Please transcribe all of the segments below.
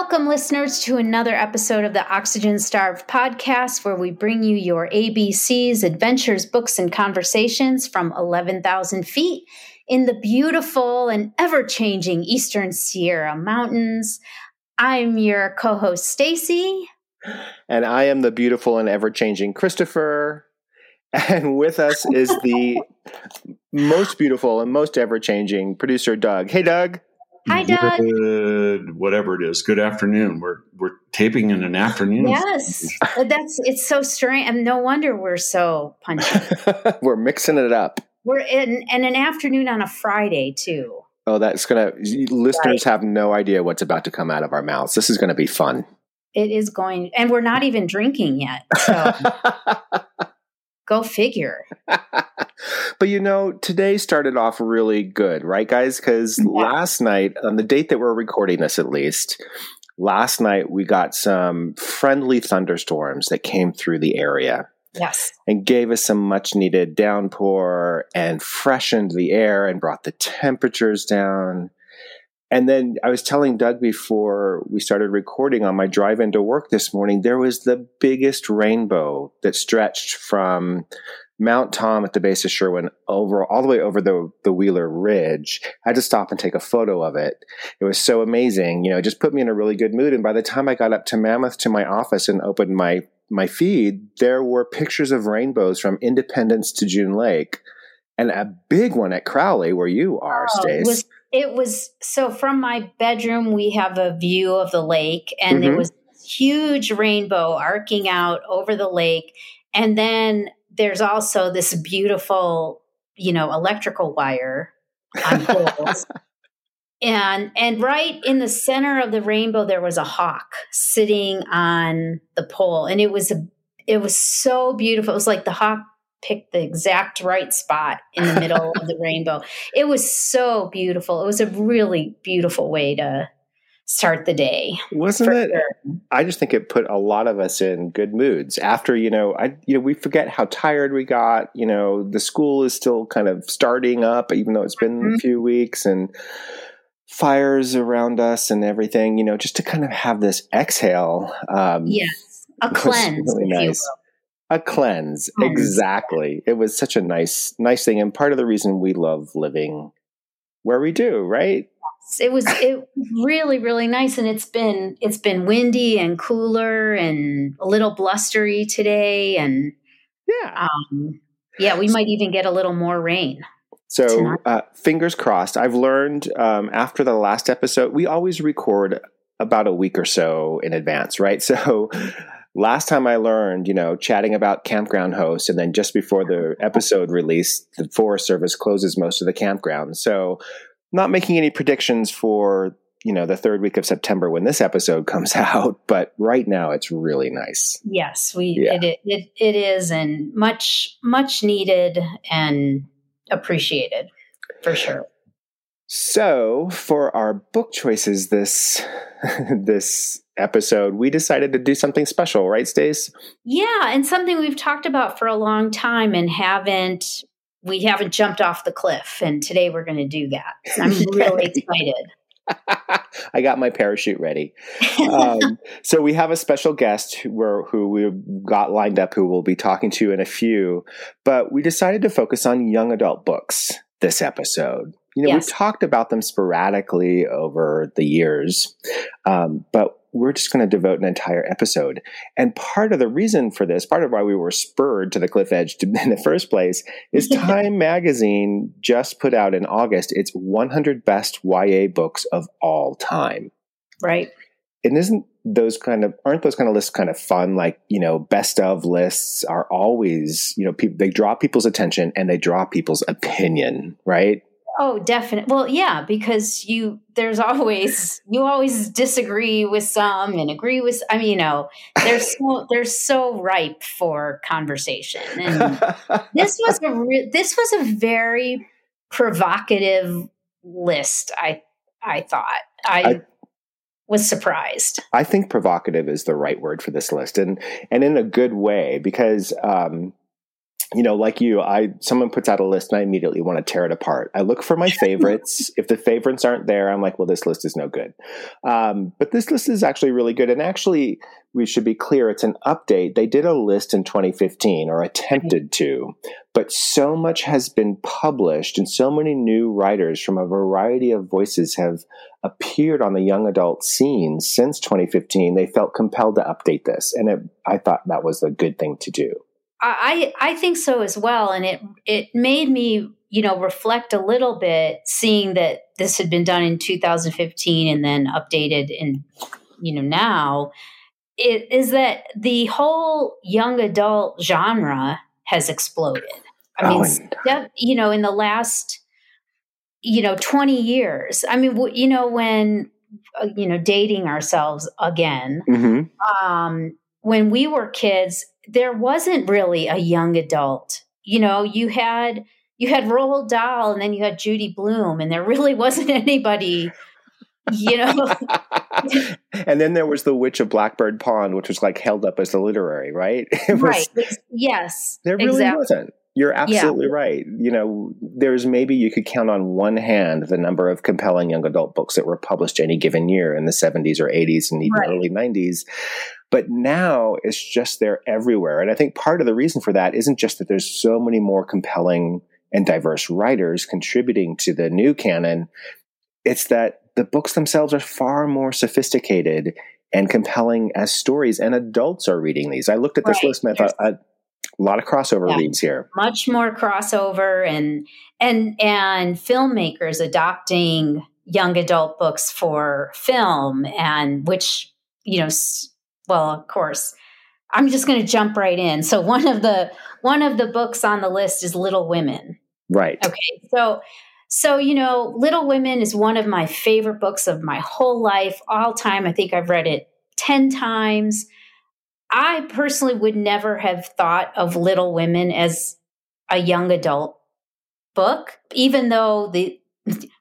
Welcome, listeners, to another episode of the Oxygen Starved podcast, where we bring you your ABCs, adventures, books, and conversations from 11,000 feet in the beautiful and ever changing Eastern Sierra Mountains. I'm your co host, Stacy. And I am the beautiful and ever changing Christopher. And with us is the most beautiful and most ever changing producer, Doug. Hey, Doug. Hi, Doug. Good, whatever it is. Good afternoon. We're we're taping in an afternoon. Yes, uh, that's it's so strange, and no wonder we're so punchy. we're mixing it up. We're in and an afternoon on a Friday too. Oh, that's gonna. Listeners right. have no idea what's about to come out of our mouths. This is going to be fun. It is going, and we're not even drinking yet. So. Go figure. but you know, today started off really good, right, guys? Because yeah. last night, on the date that we're recording this at least, last night we got some friendly thunderstorms that came through the area. Yes. And gave us some much needed downpour and freshened the air and brought the temperatures down. And then I was telling Doug before we started recording on my drive into work this morning, there was the biggest rainbow that stretched from Mount Tom at the base of Sherwin over all the way over the, the Wheeler Ridge. I had to stop and take a photo of it. It was so amazing. You know, it just put me in a really good mood. And by the time I got up to Mammoth to my office and opened my my feed, there were pictures of rainbows from Independence to June Lake and a big one at Crowley where you are, oh, Stace it was so from my bedroom, we have a view of the lake, and mm-hmm. it was huge rainbow arcing out over the lake. And then there's also this beautiful, you know, electrical wire on poles. and and right in the center of the rainbow there was a hawk sitting on the pole and it was a it was so beautiful it was like the hawk picked the exact right spot in the middle of the rainbow. It was so beautiful. It was a really beautiful way to start the day. Wasn't it? Sure. I just think it put a lot of us in good moods after, you know, I you know, we forget how tired we got, you know, the school is still kind of starting up even though it's been mm-hmm. a few weeks and fires around us and everything, you know, just to kind of have this exhale. Um, yes. A cleanse. Really nice a cleanse exactly it was such a nice nice thing and part of the reason we love living where we do right it was it really really nice and it's been it's been windy and cooler and a little blustery today and yeah. um, yeah we might even get a little more rain so uh, fingers crossed. I've learned um, after the last episode we always record about a week or so in advance right? So last time I learned, you know, chatting about campground hosts, and then just before the episode release, the Forest Service closes most of the campgrounds. So, not making any predictions for you know the third week of September when this episode comes out, but right now it's really nice. Yes, we yeah. it, it it is, and much much needed and appreciated for sure. So, for our book choices this this episode, we decided to do something special, right, Stace? Yeah, and something we've talked about for a long time and haven't we haven't jumped off the cliff. And today we're going to do that. I'm really excited. I got my parachute ready. Um, so we have a special guest who, who we got lined up who we'll be talking to in a few, but we decided to focus on young adult books this episode. You know, yes. we've talked about them sporadically over the years, um, but we're just going to devote an entire episode. And part of the reason for this, part of why we were spurred to the cliff edge to, in the first place, is Time Magazine just put out in August its 100 best YA books of all time. Right. And isn't those kind of aren't those kind of lists kind of fun? Like you know, best of lists are always you know pe- they draw people's attention and they draw people's opinion, right? Oh, definitely. Well, yeah, because you there's always you always disagree with some and agree with. I mean, you know, they're so they're so ripe for conversation, and this was a re- this was a very provocative list. I I thought I, I was surprised. I think provocative is the right word for this list, and and in a good way because um, you know, like you, I someone puts out a list and I immediately want to tear it apart. I look for my favorites. if the favorites aren't there, I'm like, well, this list is no good. Um, but this list is actually really good. And actually, we should be clear, it's an update. They did a list in 2015 or attempted to, but so much has been published and so many new writers from a variety of voices have appeared on the young adult scene since 2015. They felt compelled to update this. And it, I thought that was a good thing to do. I I think so as well, and it it made me you know reflect a little bit, seeing that this had been done in 2015 and then updated in you know now. It is that the whole young adult genre has exploded. I mean, oh, you know, in the last you know 20 years. I mean, you know, when uh, you know dating ourselves again. Mm-hmm. Um, when we were kids, there wasn't really a young adult. You know, you had you had Roald Dahl and then you had Judy Blume, and there really wasn't anybody, you know. and then there was the Witch of Blackbird Pond, which was like held up as the literary, right? Was, right. Yes. There really exactly. wasn't. You're absolutely yeah. right. You know, there's maybe you could count on one hand the number of compelling young adult books that were published any given year in the 70s or 80s and even right. early 90s. But now it's just there everywhere. And I think part of the reason for that isn't just that there's so many more compelling and diverse writers contributing to the new canon. It's that the books themselves are far more sophisticated and compelling as stories, and adults are reading these. I looked at this right. list and I thought, a lot of crossover yeah. reads here. Much more crossover and and and filmmakers adopting young adult books for film and which you know well, of course, I'm just going to jump right in. So one of the one of the books on the list is Little Women. Right. Okay. So so you know, Little Women is one of my favorite books of my whole life, all time. I think I've read it 10 times. I personally would never have thought of Little Women as a young adult book, even though the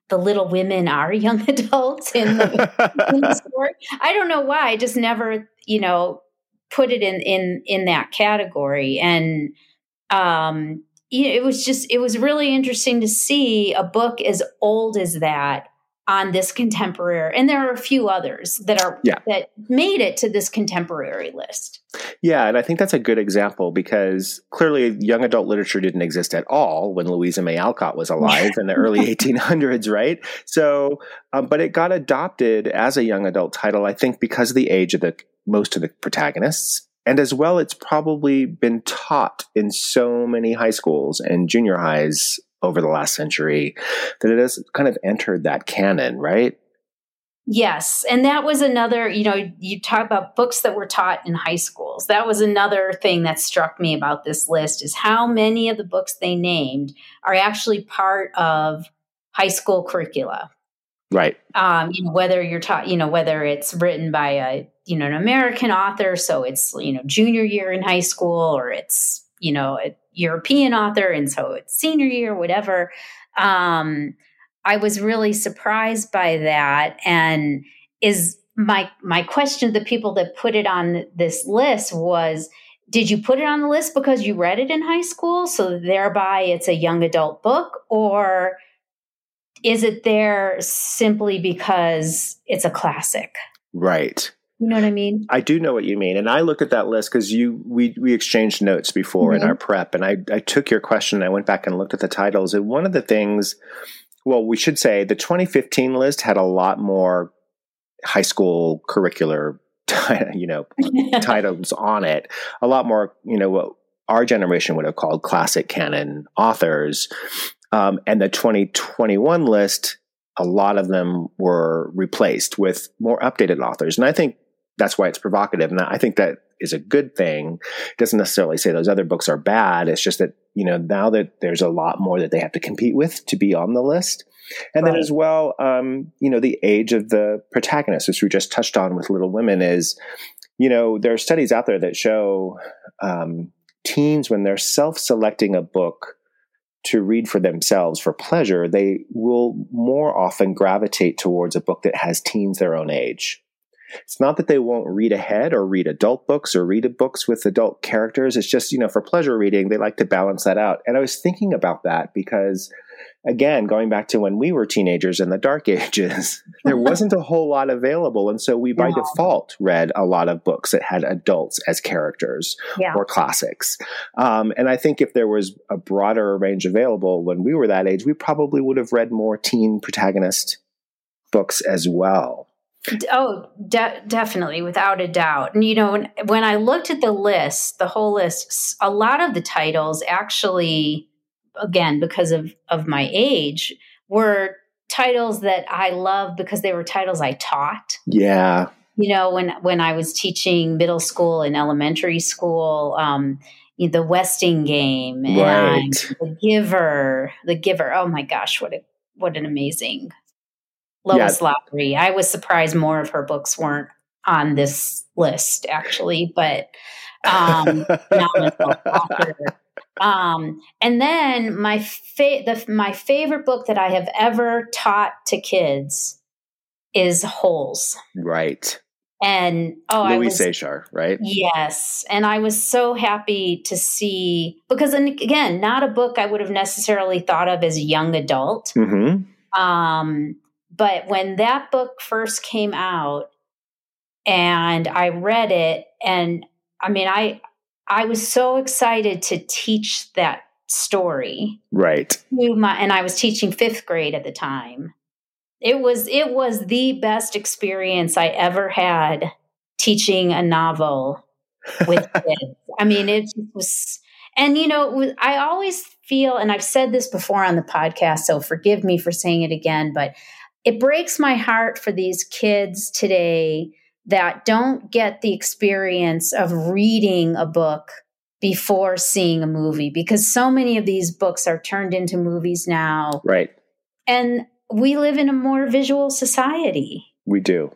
the little women are young adults in the, in the story. I don't know why. I just never you know put it in in in that category and um it was just it was really interesting to see a book as old as that on this contemporary and there are a few others that are yeah. that made it to this contemporary list yeah and i think that's a good example because clearly young adult literature didn't exist at all when louisa may alcott was alive in the early 1800s right so um, but it got adopted as a young adult title i think because of the age of the most of the protagonists. And as well, it's probably been taught in so many high schools and junior highs over the last century that it has kind of entered that canon, right? Yes. And that was another, you know, you talk about books that were taught in high schools. That was another thing that struck me about this list is how many of the books they named are actually part of high school curricula. Right. Um, you know, whether you're taught, you know, whether it's written by a, you know, an American author, so it's, you know, junior year in high school, or it's, you know, a European author, and so it's senior year, whatever. Um, I was really surprised by that. And is my my question to the people that put it on this list was did you put it on the list because you read it in high school so thereby it's a young adult book or is it there simply because it's a classic? Right. You know what I mean? I do know what you mean. And I looked at that list because you we we exchanged notes before mm-hmm. in our prep and I, I took your question and I went back and looked at the titles. And one of the things well, we should say the 2015 list had a lot more high school curricular you know titles on it. A lot more, you know, what our generation would have called classic canon authors. Um, and the 2021 list, a lot of them were replaced with more updated authors. And I think that's why it's provocative. And I think that is a good thing. It doesn't necessarily say those other books are bad. It's just that, you know, now that there's a lot more that they have to compete with to be on the list. And right. then as well, um, you know, the age of the protagonist, which we just touched on with Little Women, is, you know, there are studies out there that show um, teens when they're self-selecting a book to read for themselves for pleasure, they will more often gravitate towards a book that has teens their own age. It's not that they won't read ahead or read adult books or read books with adult characters. It's just, you know, for pleasure reading, they like to balance that out. And I was thinking about that because again, going back to when we were teenagers in the dark ages, there wasn't a whole lot available. And so we by yeah. default read a lot of books that had adults as characters yeah. or classics. Um, and I think if there was a broader range available when we were that age, we probably would have read more teen protagonist books as well. Oh, de- definitely, without a doubt. And you know, when, when I looked at the list, the whole list, a lot of the titles actually again because of of my age were titles that I love because they were titles I taught. Yeah. You know, when when I was teaching middle school and elementary school, um, the Westing game and right. the Giver, the Giver. Oh my gosh, what a what an amazing Lois yeah. Lowry. I was surprised more of her books weren't on this list actually, but um, Um, and then my fa- the, my favorite book that I have ever taught to kids is Holes. Right. And oh, Louis I was, Sachar, right? Yes, and I was so happy to see because, and again, not a book I would have necessarily thought of as young adult. Mm-hmm. Um, but when that book first came out, and I read it, and I mean, I I was so excited to teach that story. Right. My, and I was teaching fifth grade at the time. It was it was the best experience I ever had teaching a novel with kids. I mean, it was, and you know, I always feel, and I've said this before on the podcast, so forgive me for saying it again, but it breaks my heart for these kids today that don't get the experience of reading a book before seeing a movie because so many of these books are turned into movies now. Right. And we live in a more visual society. We do.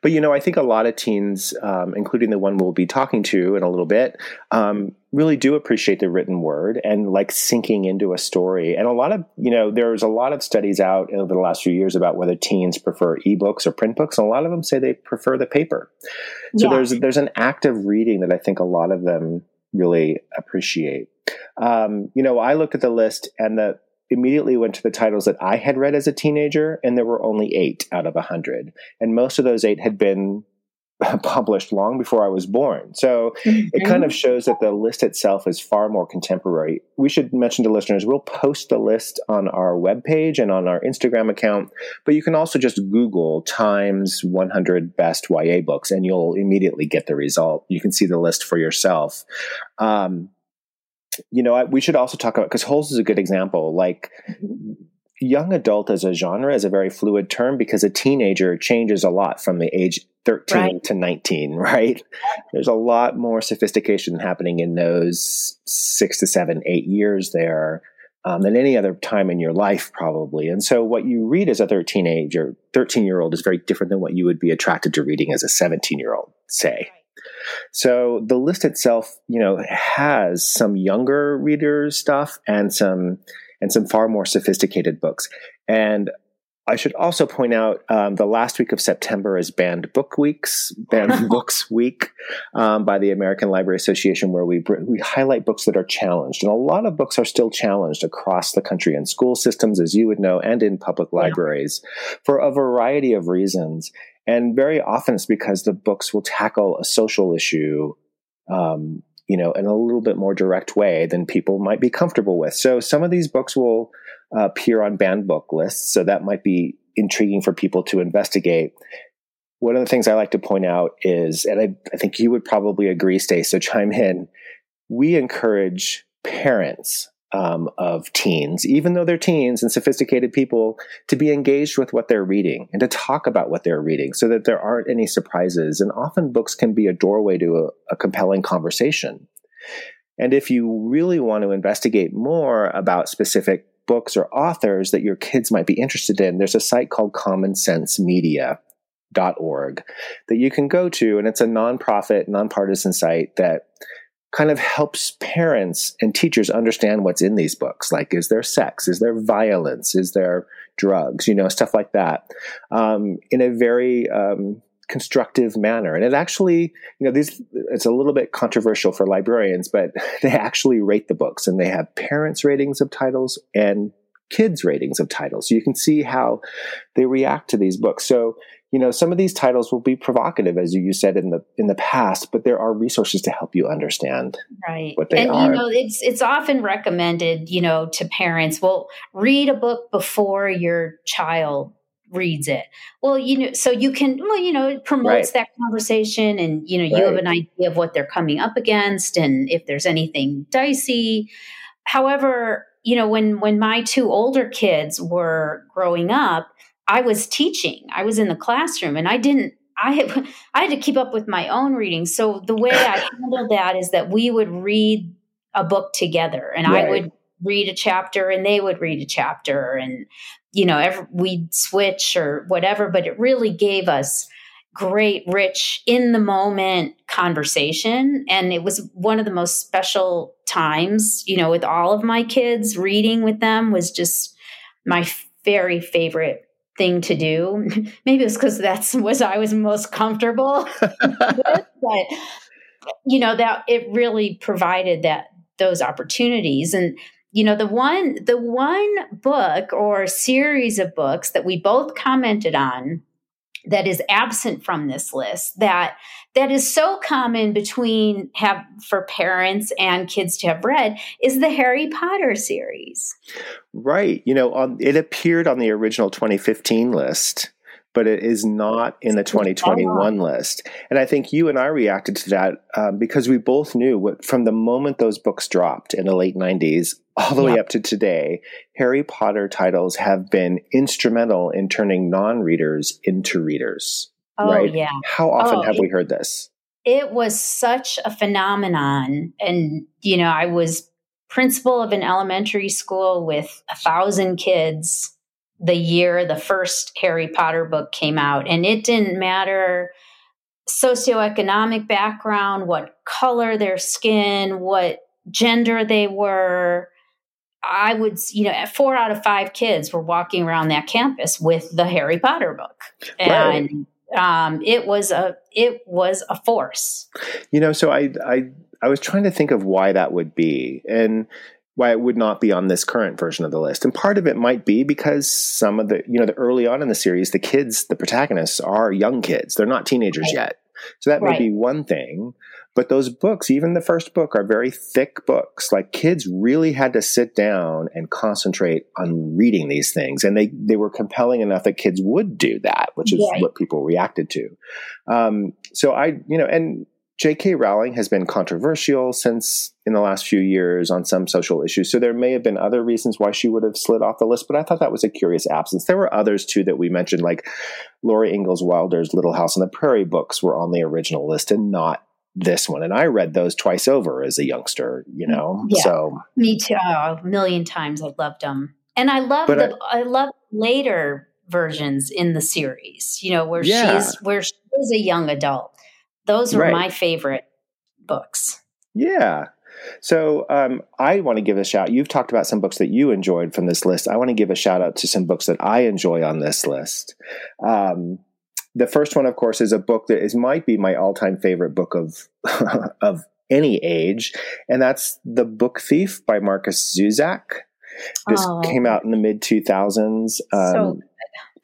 But you know, I think a lot of teens, um, including the one we'll be talking to in a little bit, um, really do appreciate the written word and like sinking into a story. And a lot of, you know, there's a lot of studies out over the last few years about whether teens prefer ebooks or print books, and a lot of them say they prefer the paper. So yeah. there's there's an active reading that I think a lot of them really appreciate. Um, you know, I looked at the list and the immediately went to the titles that I had read as a teenager, and there were only eight out of a hundred. And most of those eight had been published long before I was born. So mm-hmm. it kind of shows that the list itself is far more contemporary. We should mention to listeners, we'll post the list on our webpage and on our Instagram account, but you can also just Google Times 100 Best YA Books and you'll immediately get the result. You can see the list for yourself. Um, you know, we should also talk about because Holes is a good example. Like young adult as a genre is a very fluid term because a teenager changes a lot from the age 13 right. to 19, right? There's a lot more sophistication happening in those six to seven, eight years there um, than any other time in your life, probably. And so, what you read as a 13 age or 13 year old is very different than what you would be attracted to reading as a 17 year old, say. So the list itself, you know, has some younger reader stuff and some and some far more sophisticated books. And I should also point out um, the last week of September is Banned Book Weeks, Banned Books Week um, by the American Library Association, where we we highlight books that are challenged, and a lot of books are still challenged across the country in school systems, as you would know, and in public libraries yeah. for a variety of reasons. And very often it's because the books will tackle a social issue, um, you know, in a little bit more direct way than people might be comfortable with. So some of these books will uh, appear on banned book lists. So that might be intriguing for people to investigate. One of the things I like to point out is, and I, I think you would probably agree, Stace, so chime in. We encourage parents um, of teens, even though they're teens and sophisticated people, to be engaged with what they're reading and to talk about what they're reading so that there aren't any surprises. And often books can be a doorway to a, a compelling conversation. And if you really want to investigate more about specific books or authors that your kids might be interested in, there's a site called Common Sense Media org that you can go to and it's a nonprofit nonpartisan site that kind of helps parents and teachers understand what's in these books. Like, is there sex? Is there violence? Is there drugs? You know, stuff like that, um, in a very um, constructive manner. And it actually, you know, these it's a little bit controversial for librarians, but they actually rate the books, and they have parents' ratings of titles and kids' ratings of titles. So you can see how they react to these books. So you know some of these titles will be provocative as you said in the in the past but there are resources to help you understand right what they are. and are. you know it's it's often recommended you know to parents well read a book before your child reads it well you know so you can well you know it promotes right. that conversation and you know you right. have an idea of what they're coming up against and if there's anything dicey however you know when when my two older kids were growing up I was teaching. I was in the classroom and I didn't I had, I had to keep up with my own reading. So the way I handled that is that we would read a book together and right. I would read a chapter and they would read a chapter and you know every, we'd switch or whatever but it really gave us great rich in the moment conversation and it was one of the most special times you know with all of my kids reading with them was just my very favorite thing to do. Maybe it's because that's was I was most comfortable with, but you know that it really provided that those opportunities and you know the one the one book or series of books that we both commented on that is absent from this list that that is so common between have for parents and kids to have read is the Harry Potter series. Right. You know, on, it appeared on the original 2015 list but it is not in the 2021 list. And I think you and I reacted to that um, because we both knew what, from the moment those books dropped in the late 90s all the way up to today, Harry Potter titles have been instrumental in turning non readers into readers. Oh, right? yeah. How often oh, have it, we heard this? It was such a phenomenon. And, you know, I was principal of an elementary school with a thousand kids the year the first Harry Potter book came out. And it didn't matter socioeconomic background, what color their skin, what gender they were. I would, you know, four out of five kids were walking around that campus with the Harry Potter book. And right. Um, it was a it was a force. You know, so I I I was trying to think of why that would be. And why it would not be on this current version of the list. And part of it might be because some of the, you know, the early on in the series, the kids, the protagonists are young kids. They're not teenagers right. yet. So that right. may be one thing. But those books, even the first book, are very thick books. Like kids really had to sit down and concentrate on reading these things. And they, they were compelling enough that kids would do that, which is right. what people reacted to. Um, so I, you know, and J.K. Rowling has been controversial since in the last few years on some social issues. So there may have been other reasons why she would have slid off the list, but I thought that was a curious absence. There were others too that we mentioned, like Laurie Ingalls Wilder's Little House on the Prairie books were on the original list and not this one. And I read those twice over as a youngster, you know. Yeah, so me too. Oh, a million times I loved them. And I love the I, I love later versions in the series, you know, where yeah. she's where she's a young adult those were right. my favorite books. Yeah. So um, I want to give a shout. You've talked about some books that you enjoyed from this list. I want to give a shout out to some books that I enjoy on this list. Um, the first one, of course, is a book that is might be my all time favorite book of of any age, and that's The Book Thief by Markus Zusak. This oh. came out in the mid two thousands. Um, so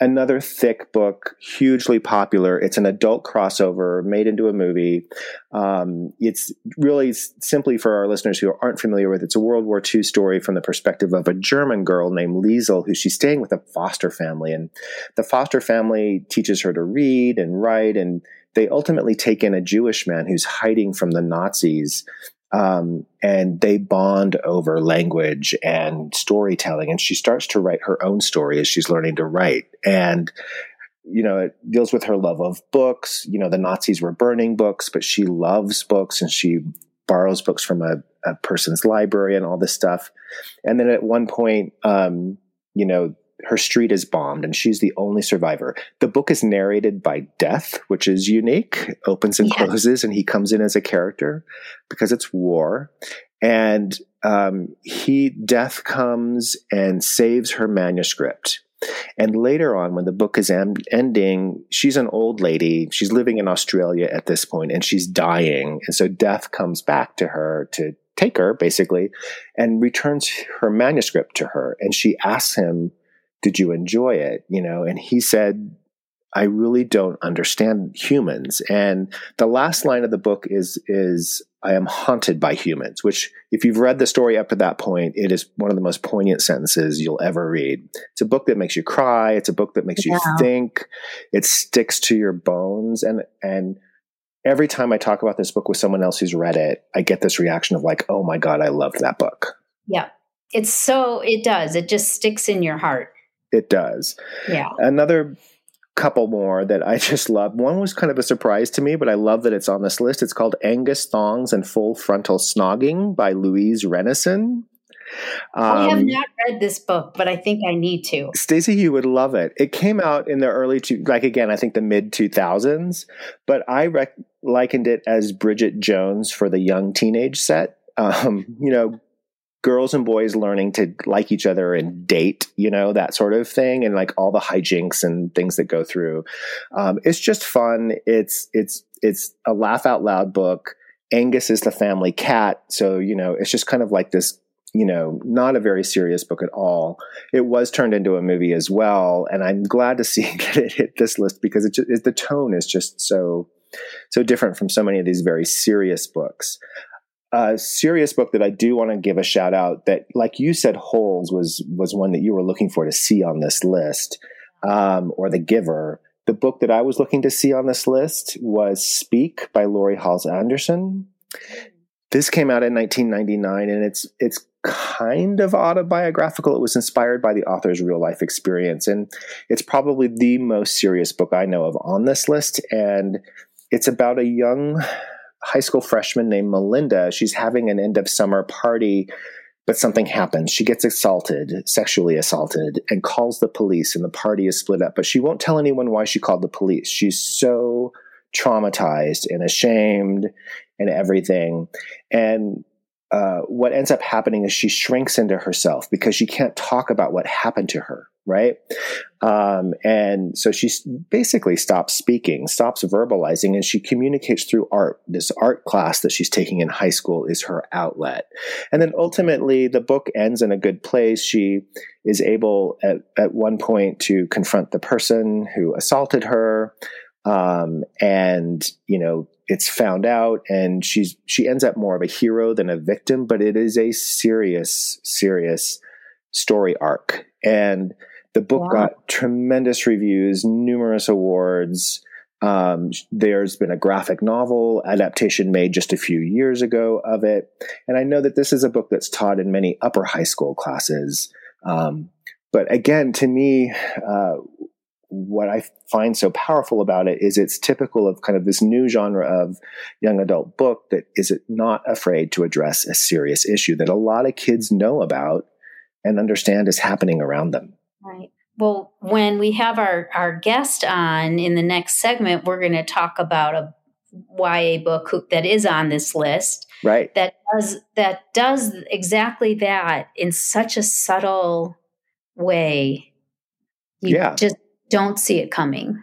another thick book, hugely popular. It's an adult crossover made into a movie. Um, it's really simply for our listeners who aren't familiar with it, it's a World War II story from the perspective of a German girl named Liesel, who she's staying with a foster family. And the foster family teaches her to read and write. And they ultimately take in a Jewish man who's hiding from the Nazis Um, and they bond over language and storytelling. And she starts to write her own story as she's learning to write. And you know, it deals with her love of books. You know, the Nazis were burning books, but she loves books and she borrows books from a, a person's library and all this stuff. And then at one point, um, you know, her street is bombed and she's the only survivor. The book is narrated by Death, which is unique, opens and yeah. closes, and he comes in as a character because it's war. And um, he, Death comes and saves her manuscript. And later on, when the book is ending, she's an old lady. She's living in Australia at this point and she's dying. And so death comes back to her to take her, basically, and returns her manuscript to her. And she asks him, Did you enjoy it? You know, and he said, I really don't understand humans. And the last line of the book is is I am haunted by humans, which if you've read the story up to that point, it is one of the most poignant sentences you'll ever read. It's a book that makes you cry, it's a book that makes yeah. you think, it sticks to your bones and and every time I talk about this book with someone else who's read it, I get this reaction of like, "Oh my god, I loved that book." Yeah. It's so it does. It just sticks in your heart. It does. Yeah. Another couple more that I just love. One was kind of a surprise to me, but I love that it's on this list. It's called Angus Thongs and Full Frontal Snogging by Louise Rennison. Um, I have um, not read this book, but I think I need to. Stacey, you would love it. It came out in the early, two, like again, I think the mid 2000s, but I rec- likened it as Bridget Jones for the young teenage set. Um, you know, girls and boys learning to like each other and date, you know, that sort of thing, and like all the hijinks and things that go through. Um, it's just fun. It's it's it's a laugh out loud book. Angus is the family cat, so you know it's just kind of like this. You know, not a very serious book at all. It was turned into a movie as well, and I'm glad to see that it hit this list because it, just, it the tone is just so so different from so many of these very serious books a serious book that I do want to give a shout out that, like you said, Holes was was one that you were looking for to see on this list, um, or The Giver. The book that I was looking to see on this list was Speak by Laurie Halse Anderson. This came out in 1999, and it's it's kind of autobiographical. It was inspired by the author's real life experience, and it's probably the most serious book I know of on this list. And it's about a young high school freshman named Melinda. She's having an end of summer party, but something happens. She gets assaulted, sexually assaulted, and calls the police, and the party is split up. But she won't tell anyone why she called the police. She's so traumatized and ashamed and everything. And uh, what ends up happening is she shrinks into herself because she can't talk about what happened to her right? Um, and so she basically stops speaking, stops verbalizing, and she communicates through art. This art class that she's taking in high school is her outlet. And then ultimately, the book ends in a good place. She is able at, at one point to confront the person who assaulted her. Um, and you know it's found out and she's she ends up more of a hero than a victim but it is a serious serious story arc and the book wow. got tremendous reviews, numerous awards. Um, there's been a graphic novel adaptation made just a few years ago of it. And I know that this is a book that's taught in many upper high school classes. Um, but again, to me, uh, what I find so powerful about it is it's typical of kind of this new genre of young adult book that is not afraid to address a serious issue that a lot of kids know about and understand is happening around them. Right. Well, when we have our, our guest on in the next segment, we're going to talk about a YA book that is on this list. Right. That does that does exactly that in such a subtle way. You yeah. just don't see it coming.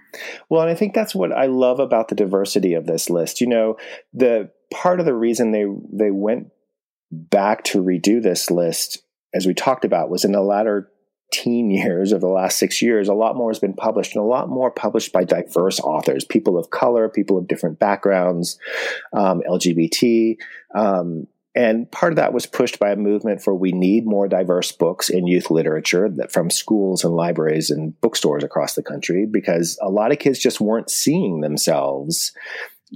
Well, and I think that's what I love about the diversity of this list. You know, the part of the reason they they went back to redo this list as we talked about was in the latter teen years of the last six years, a lot more has been published and a lot more published by diverse authors, people of color, people of different backgrounds, um, LGBT. Um, and part of that was pushed by a movement for we need more diverse books in youth literature that from schools and libraries and bookstores across the country because a lot of kids just weren't seeing themselves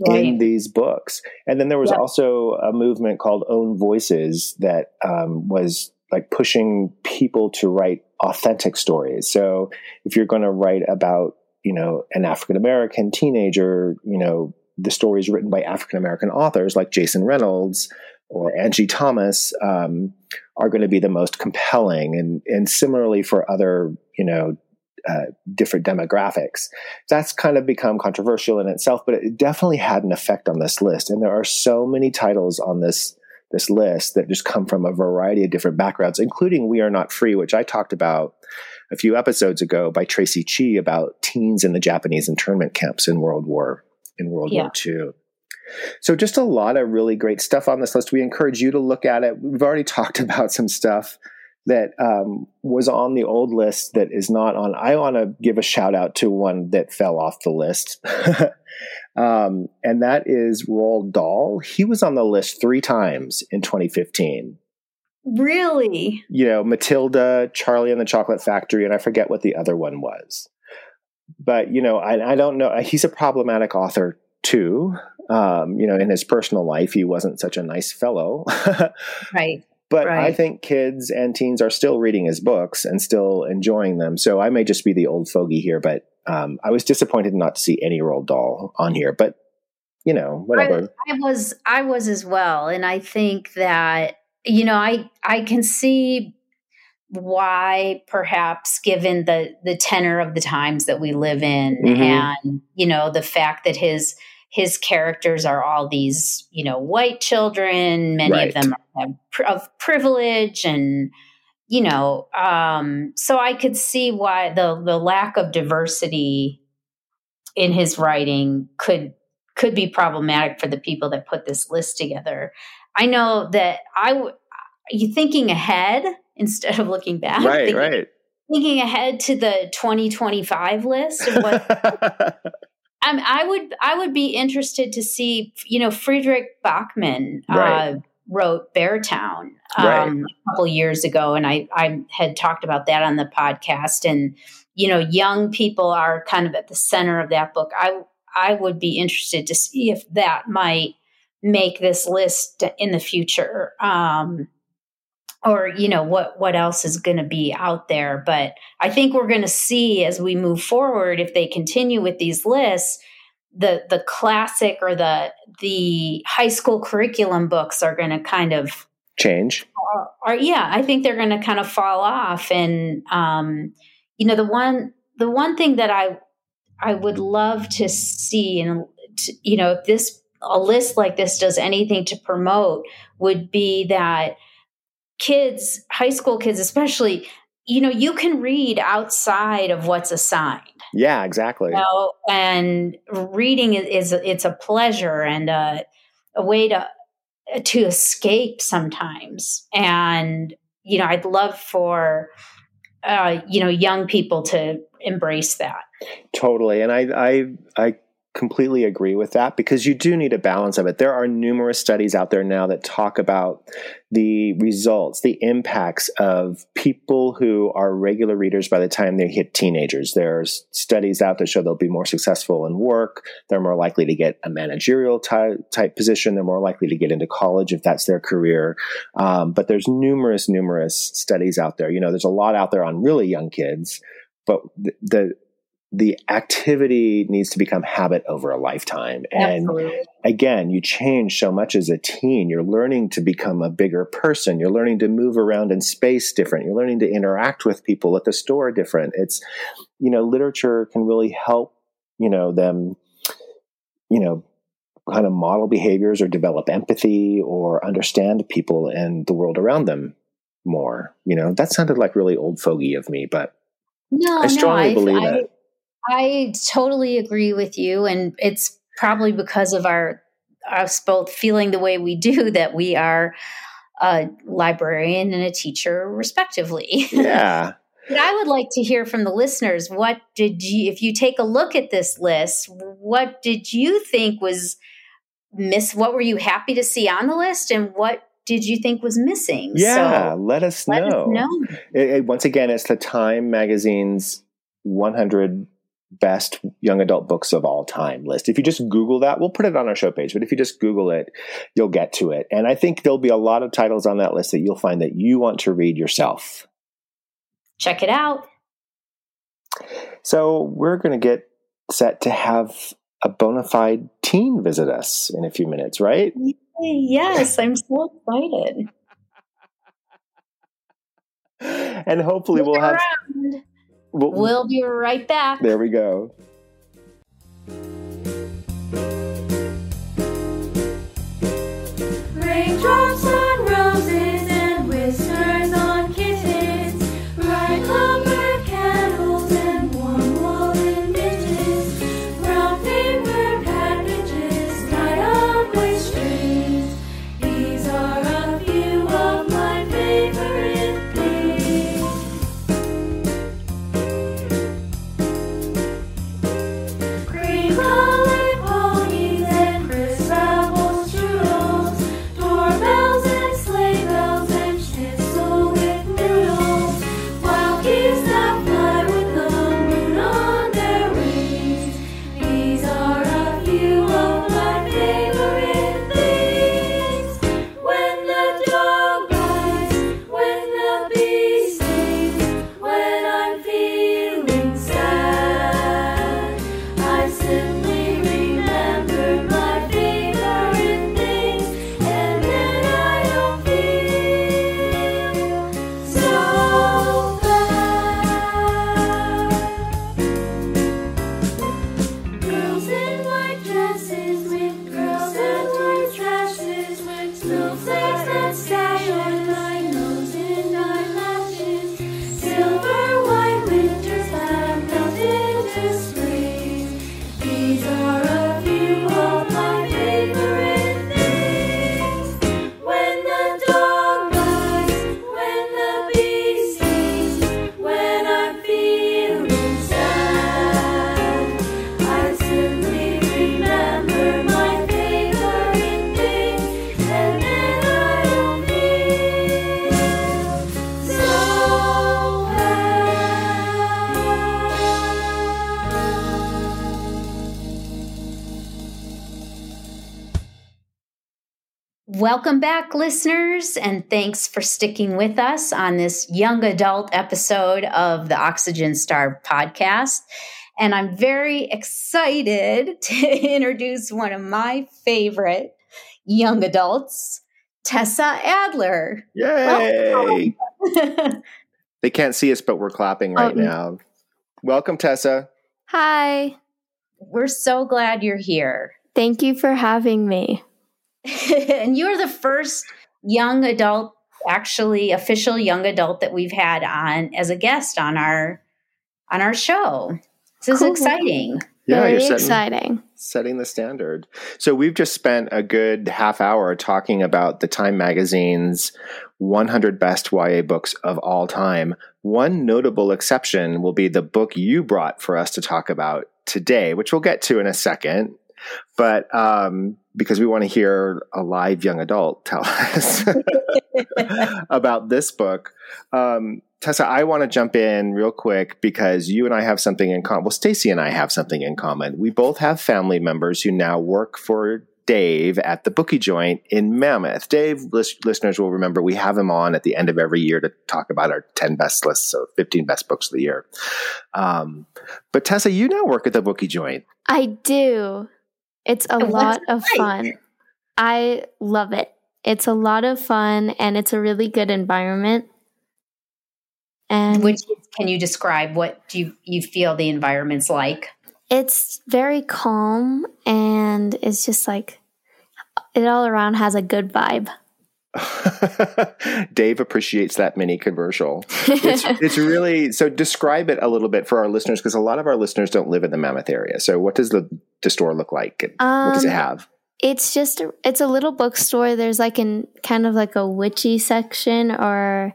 right. in these books. And then there was yep. also a movement called Own Voices that um, was like pushing people to write authentic stories. So if you're going to write about, you know, an African American teenager, you know, the stories written by African American authors like Jason Reynolds or Angie Thomas um, are going to be the most compelling, and and similarly for other you know uh, different demographics. That's kind of become controversial in itself, but it definitely had an effect on this list. And there are so many titles on this this list that just come from a variety of different backgrounds, including "We Are Not Free," which I talked about a few episodes ago by Traci Chee about teens in the Japanese internment camps in World War in World yeah. War II. So, just a lot of really great stuff on this list. We encourage you to look at it. We've already talked about some stuff that um, was on the old list that is not on. I want to give a shout out to one that fell off the list, um, and that is Roald Dahl. He was on the list three times in 2015. Really? You know, Matilda, Charlie and the Chocolate Factory, and I forget what the other one was. But you know, I, I don't know. He's a problematic author too. Um, you know, in his personal life, he wasn't such a nice fellow. right. But right. I think kids and teens are still reading his books and still enjoying them. So I may just be the old fogey here, but um, I was disappointed not to see any Roald Dahl on here. But you know, whatever. I, I was, I was as well, and I think that you know, I I can see why perhaps given the the tenor of the times that we live in mm-hmm. and you know the fact that his his characters are all these, you know, white children. Many right. of them are of privilege and, you know, um, so I could see why the the lack of diversity in his writing could could be problematic for the people that put this list together. I know that I w- you thinking ahead instead of looking back. Right, thinking, right. Thinking ahead to the 2025 list of what Um, I would I would be interested to see you know Fredrik Backman right. uh, wrote Beartown um, right. a couple years ago, and I I had talked about that on the podcast. And you know, young people are kind of at the center of that book. I I would be interested to see if that might make this list in the future. Um, or you know what what else is going to be out there but i think we're going to see as we move forward if they continue with these lists the the classic or the the high school curriculum books are going to kind of change or, or, yeah i think they're going to kind of fall off and um you know the one the one thing that i i would love to see and you know if this a list like this does anything to promote would be that kids, high school kids especially, you know, you can read outside of what's assigned. Yeah, exactly. You know? And reading is, is, it's a pleasure and a, a way to to escape sometimes. And you know, I'd love for uh, you know young people to embrace that. Totally, and I I I completely agree with that because you do need a balance of it. There are numerous studies out there now that talk about the results, the impacts of people who are regular readers by the time they hit teenagers. There's studies out that show they'll be more successful in work. They're more likely to get a managerial type, type position. They're more likely to get into college if that's their career. Um, but there's numerous, numerous studies out there. You know, there's a lot out there on really young kids, but the, the the activity needs to become habit over a lifetime. And Absolutely. again, you change so much as a teen. You're learning to become a bigger person. You're learning to move around in space different. You're learning to interact with people at the store different. It's, you know, literature can really help, you know, them, you know, kind of model behaviors or develop empathy or understand people and the world around them more. You know, that sounded like really old fogey of me, but no, I strongly no, believe I, it. I totally agree with you. And it's probably because of our us both feeling the way we do that we are a librarian and a teacher, respectively. Yeah. but I would like to hear from the listeners. What did you, if you take a look at this list, what did you think was miss? What were you happy to see on the list, and what did you think was missing? Yeah, so let us let know. Us know. It, it, once again, it's the Time magazine's 100 best young adult books of all time list. If you just Google that, we'll put it on our show page, but if you just Google it, you'll get to it. And I think there'll be a lot of titles on that list that you'll find that you want to read yourself. Check it out. So we're going to get set to have a bona fide teen visit us in a few minutes, right? Yes, I'm so excited. and hopefully we'll have. We'll, we'll be right back. There we go. Welcome back, listeners, and thanks for sticking with us on this young adult episode of the Oxygen Star podcast. And I'm very excited to introduce one of my favorite young adults, Tessa Adler. Yay! they can't see us, but we're clapping right Um, now. Welcome, Tessa. Hi. We're so glad you're here. Thank you for having me. and you're the first young adult, actually official young adult that we've had on as a guest on our on our show. This is exciting. Yeah, Very you're setting, exciting. setting the standard. So we've just spent a good half hour talking about the Time Magazine's 100 best YA books of all time. One notable exception will be the book you brought for us to talk about today, which we'll get to in a second. But um, because we want to hear a live young adult tell us about this book. Um, Tessa, I want to jump in real quick because you and I have something in common. Well, Stacy and I have something in common. We both have family members who now work for Dave at the Booky Joint in Mammoth. Dave, lis- listeners will remember we have him on at the end of every year to talk about our 10 best lists or 15 best books of the year. Um, but Tessa, you now work at the Booky Joint. I do. It's a And lot it of like? fun. I love it. It's a lot of fun and it's a really good environment. And Which can you describe what do you, you feel the environment's like? it's very calm and it's just like it all around has a good vibe. Dave appreciates that mini commercial. It's, it's really so. Describe it a little bit for our listeners because a lot of our listeners don't live in the Mammoth area. So, what does the, the store look like? And what does it Um, have? It's just a, it's a little bookstore. There's like an kind of like a witchy section or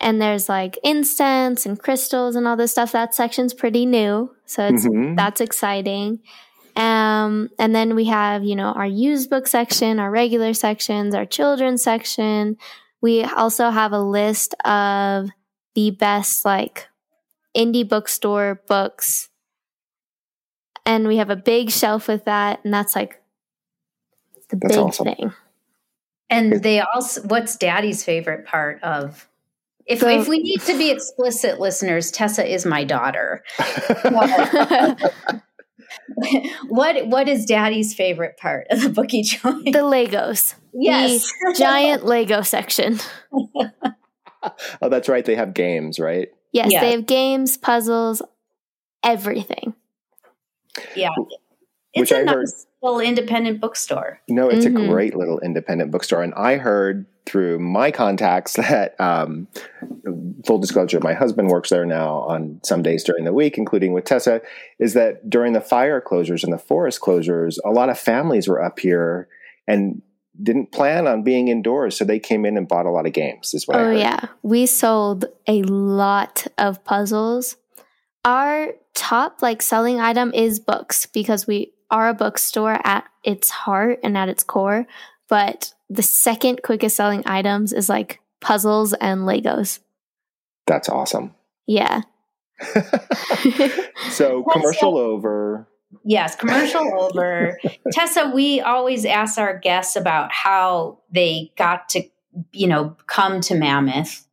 and there's like incense and crystals and all this stuff. That section's pretty new. So it's Mhm. that's exciting. Um and then we have, you know, our used book section, our regular sections, our children's section. We also have a list of the best like indie bookstore books and we have a big shelf with that, and that's like the That's big awesome. thing. And they also, what's daddy's favorite part of? If, So- if we need to be explicit, listeners, Tessa is my daughter. what What is daddy's favorite part of the Booky Joint? the Legos. yes. The giant Lego section. oh, that's right. They have games, right? Yes, Yeah. they have games, puzzles, everything. Yeah. Which It's a I heard- nice little independent bookstore. No, it's Mhm. a great little independent bookstore. And I heard through my contacts that, um, full disclosure, my husband works there now on some days during the week, including with Tessa, is that during the fire closures and the forest closures, a lot of families were up here and didn't plan on being indoors. So they came in and bought a lot of games, is what I Oh yeah, we sold a lot of puzzles. Our top like selling item is books because we are a bookstore at its heart and at its core. But the second quickest selling items is like puzzles and Legos. That's awesome. Yeah. so commercial over. Yes, commercial over. Tessa, we always ask our guests about how they got to, you know, come to Mammoth.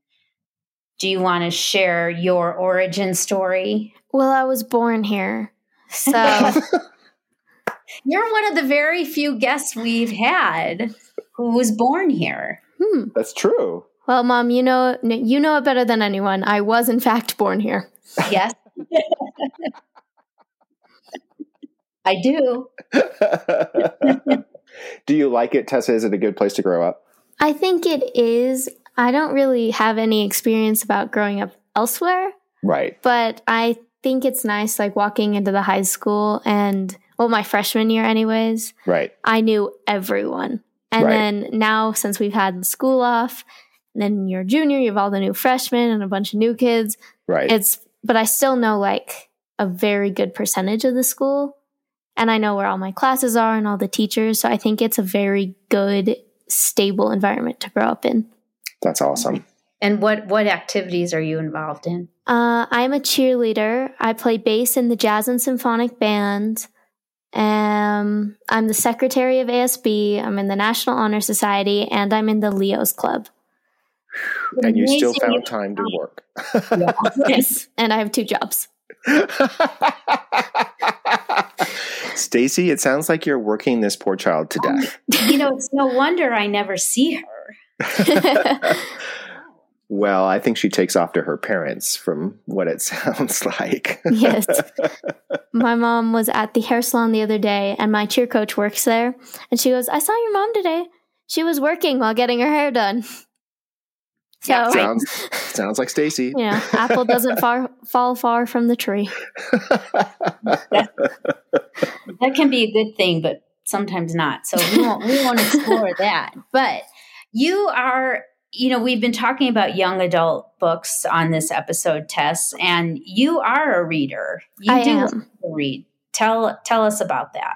Do you want to share your origin story? well, I was born here. So You're one of the very few guests we've had who was born here. hmm. That's true. Well, mom, you know you know it better than anyone. I was in fact born here. Yes. I do. Do you like it, Tessa? Is it a good place to grow up? I think it is. I don't really have any experience about growing up elsewhere, Right. but I think it's nice like walking into the high school and well my freshman year anyways, Right. I knew everyone. And Right. then now since we've had school off, and then you're a junior, you have all the new freshmen and a bunch of new kids. Right. It's but I still know like a very good percentage of the school and I know where all my classes are and all the teachers, so I think it's a very good stable environment to grow up in. That's awesome. And what what activities are you involved in? Uh, I'm a cheerleader. I play bass in the Jazz and Symphonic Band. Um, I'm the secretary of ASB. I'm in the National Honor Society, and I'm in the Leos Club. And you still found time to work. Yes, and I have two jobs. Stacy, it sounds like you're working this poor child to death. You know, it's no wonder I never see her. Well, I think she takes off to her parents from what it sounds like. yes. My mom was at the hair salon the other day, and my cheer coach works there. And she goes, I saw your mom today. She was working while getting her hair done. So, Yeah, sounds sounds like Stacy. you know, apple doesn't far, fall far from the tree. That can be a good thing, but sometimes not. So we won't we won't explore that. But you are, you know, we've been talking about young adult books on this episode, Tess, and you are a reader. You I do am. read. Tell tell us about that.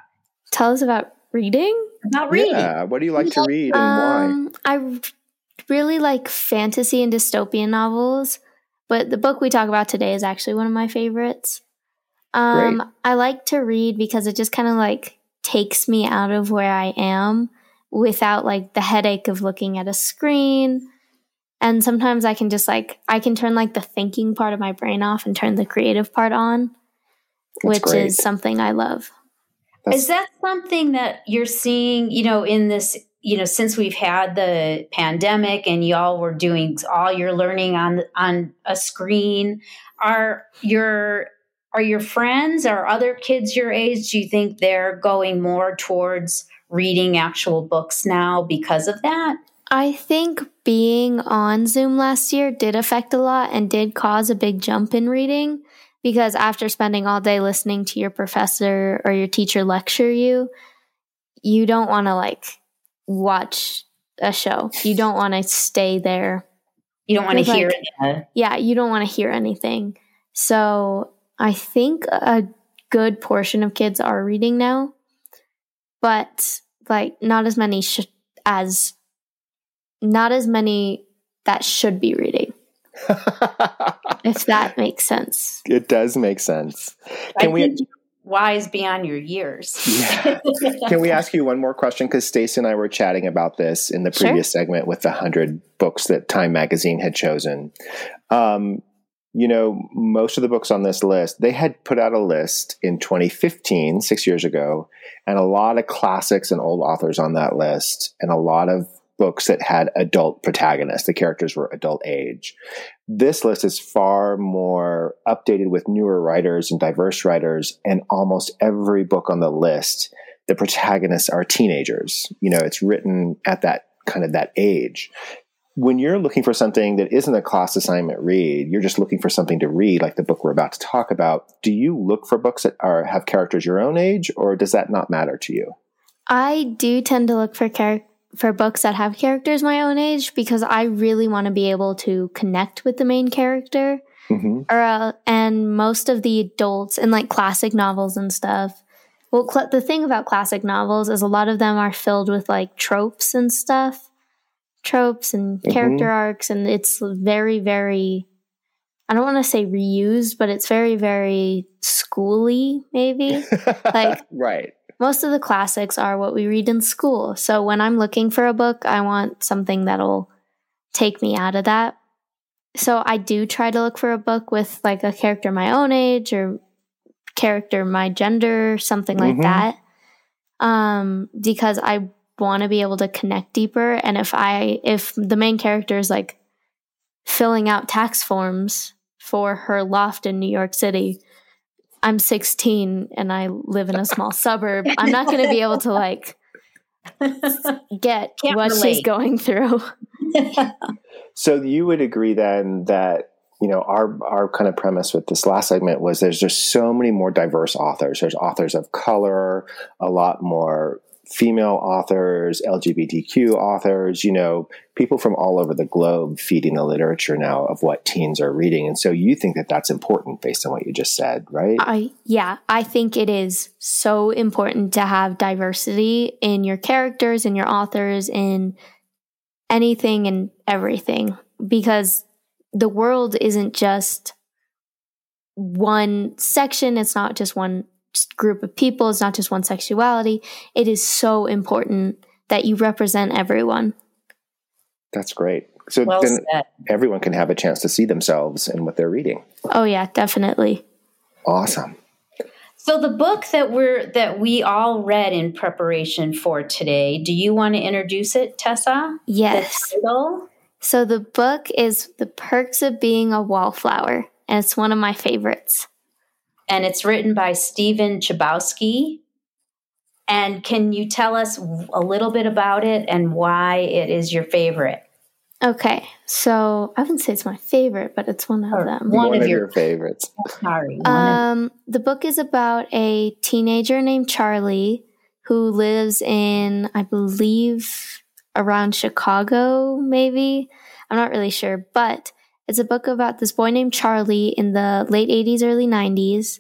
Tell us about reading. About reading. Yeah. What do you like to read and why? I really like fantasy and dystopian novels, but the book we talk about today is actually one of my favorites. Um, I like to read because it just kind of like takes me out of where I am without like the headache of looking at a screen. And sometimes I can just like I can turn like the thinking part of my brain off and turn the creative part on, That's which great. is something I love. Is that something that you're seeing, you know, in this, you know, since we've had the pandemic and y'all were doing all your learning on on a screen, are your are your friends or other kids your age, do you think they're going more towards reading actual books now because of that? I think being on Zoom last year did affect a lot and did cause a big jump in reading because after spending all day listening to your professor or your teacher lecture you, you don't want to like watch a show. You don't want to stay there. You don't want to Feels hear like- it. Yeah, you don't want to hear anything. So I think a good portion of kids are reading now, but like not as many sh- as not as many that should be reading. if that makes sense. it does make sense. I Can we? wise beyond your years. Yeah. Can we ask you one more question? Because Stacey and I were chatting about this in the Sure. previous segment with the 100 books that Time Magazine had chosen. Um, you know, most of the books on this list, they had put out a list in 2015, six years ago, and a lot of classics and old authors on that list, and a lot of books that had adult protagonists. The characters were adult age. This list is far more updated with newer writers and diverse writers, and almost every book on the list, the protagonists are teenagers. You know, it's written at that kind of that age. When you're looking for something that isn't a class assignment read, you're just looking for something to read, like the book we're about to talk about. Do you look for books that are have characters your own age, or does that not matter to you? I do tend to look for char- for books that have characters my own age because I really want to be able to connect with the main character. hmm Or uh, and most of the adults in like classic novels and stuff. Well, cl- the thing about classic novels is a lot of them are filled with like tropes and stuff, tropes and Mhm. character arcs, and it's very, very. I don't want to say reused, but it's very, very schooly, maybe. Like- right. most of the classics are what we read in school. So when I'm looking for a book, I want something that'll take me out of that. So I do try to look for a book with like a character my own age or character my gender, something like Mhm. that. Um, because I want to be able to connect deeper. And if I, if the main character is like filling out tax forms for her loft in New York City, I'm 16 and I live in a small suburb. I'm not going to be able to like get Can't what she's going through. So you would agree then that you know our our kind of premise with this last segment was there's just so many more diverse authors. There's authors of color, a lot more female authors, LGBTQ authors, you know, people from all over the globe feeding the literature now of what teens are reading. And so you think that that's important based on what you just said, right? I yeah, I think it is so important to have diversity in your characters and your authors in anything and everything because the world isn't just one section, it's not just one group of people, it's not just one sexuality. It is so important that you represent everyone. That's great. So well then said. everyone can have a chance to see themselves in what they're reading. Oh yeah, definitely. Awesome. So the book that we're that we all read in preparation for today, do you want to introduce it, Tessa? Yes. The title? So the book is The Perks of Being a Wallflower, and it's one of my favorites. And it's written by Stephen Chbosky. And can you tell us a little bit about it and why it is your favorite? Okay, so I wouldn't say it's my favorite, but it's one of Or them. One One, of of your- your favorites. Sorry. one of- Um, the book is about a teenager named Charlie who lives in, I believe, around Chicago, maybe. I'm not really sure, but it's a book about this boy named Charlie in the late 80s, early 90s,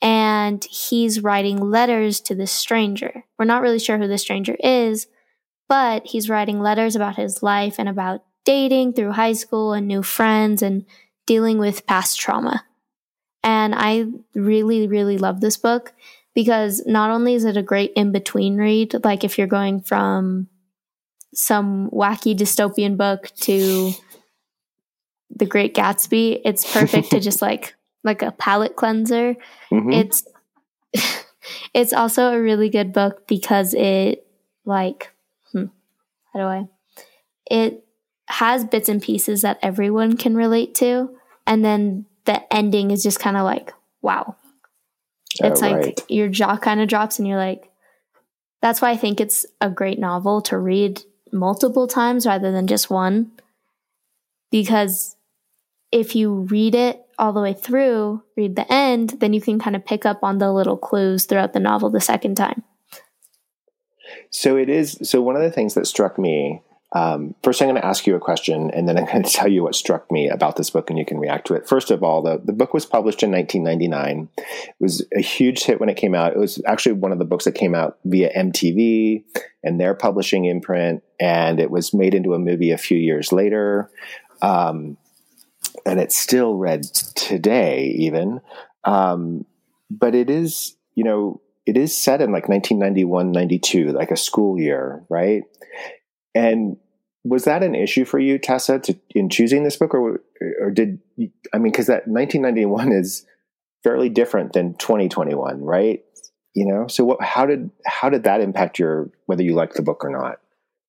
and he's writing letters to this stranger. We're not really sure who this stranger is, but he's writing letters about his life and about dating through high school and new friends and dealing with past trauma. And I really, really love this book because not only is it a great in between read, like if you're going from some wacky dystopian book to The Great Gatsby, it's perfect to just like like a palate cleanser. Mhm. It's it's also a really good book because it like hmm, how do I it has bits and pieces that everyone can relate to and then the ending is just kind of like wow it's Oh, like right. your jaw kind of drops and you're like that's why i think it's a great novel to read multiple times rather than just one because if you read it all the way through read the end then you can kind of pick up on the little clues throughout the novel the second time So it is. So one of the things that struck me. Um, first, I'm going to ask you a question, and then I'm going to tell you what struck me about this book, and you can react to it. First of all, the, the book was published in 1999. It was a huge hit when it came out. It was actually one of the books that came out via MTV and their publishing imprint, and it was made into a movie a few years later. Um, and it's still read today, even. Um, but it is you know, it is set in like 1991, 92, like a school year, right? And was that an issue for you, Tessa, to, in choosing this book, or or did I mean, because that 1991 is fairly different than 2021, right? You know, so what? How did how did that impact your whether you liked the book or not?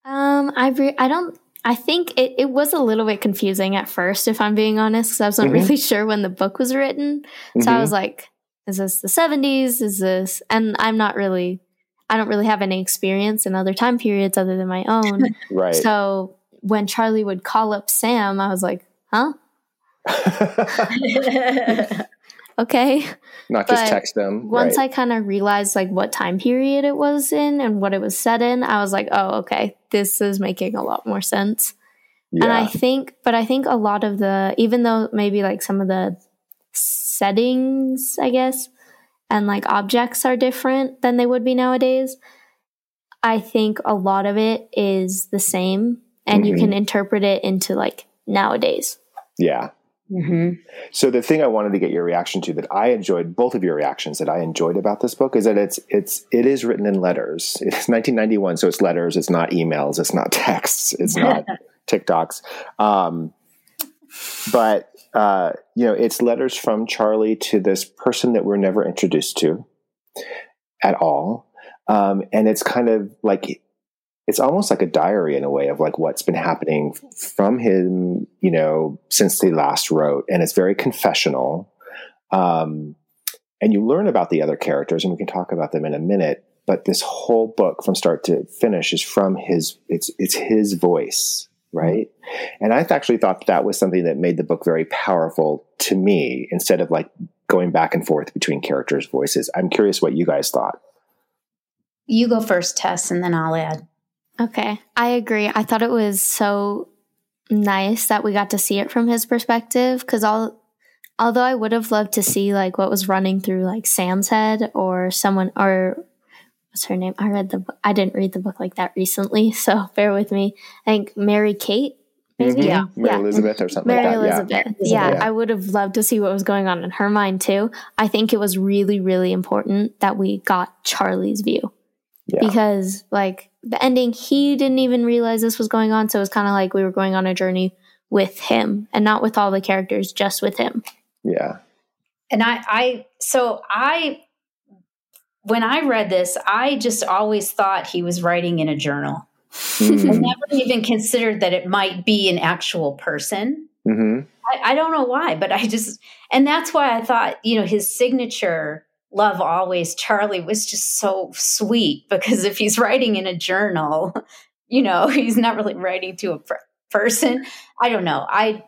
Um, I re- I don't. I think it, it was a little bit confusing at first, if I'm being honest, because I wasn't Mhm. really sure when the book was written. So I Mhm. was like, "Is this the '70s? Is this?" And I'm not really. I don't really have any experience in other time periods other than my own. right. So when Charlie would call up Sam, I was like, "Huh? Okay." not just but text them. Once right. I kind of realized like what time period it was in and what it was set in, I was like, "Oh, okay, this is making a lot more sense." yeah. And I think, but I think a lot of the, even though maybe like some of the settings, I guess, and like objects are different than they would be nowadays, I think a lot of it is the same and you Mhm. can interpret it into like nowadays. yeah. Hmm So the thing I wanted to get your reaction to that I enjoyed both of your reactions that I enjoyed about this book is that it's it's it is written in letters. It's 1991, so it's letters. It's not emails. It's not texts. It's not TikToks. Um, but uh, you know, it's letters from Charlie to this person that we're never introduced to at all, um, and it's kind of like it's almost like a diary in a way of like what's been happening from him, you know, since they last wrote, and it's very confessional. Um, and you learn about the other characters, and we can talk about them in a minute. But this whole book, from start to finish, is from his. It's it's his voice, right? And I actually thought that was something that made the book very powerful to me, instead of like going back and forth between characters' voices. I'm curious what you guys thought. You go first, Tess, and then I'll add. Okay. I agree. I thought it was so nice that we got to see it from his perspective because all although I would have loved to see like what was running through like Sam's head or someone or what's her name? I read the book. I didn't read the book like that recently, so bear with me. I think Mary Kate. Maybe? Mhm. Yeah. Mary Yeah. Elizabeth or something Mary like that. Elizabeth. Yeah. Yeah. Yeah. I would have loved to see what was going on in her mind too. I think it was really, really important that we got Charlie's view Yeah. because, like, the ending, he didn't even realize this was going on. So it was kind of like we were going on a journey with him and not with all the characters, just with him. Yeah. And I, I, so I, when I read this, I just always thought he was writing in a journal. I Mm. never even considered that it might be an actual person. hmm I, I don't know why, but I just, and that's why I thought, you know, his signature, Love Always Charlie, was just so sweet because if he's writing in a journal, you know, he's not really writing to a per- person. I don't know. I,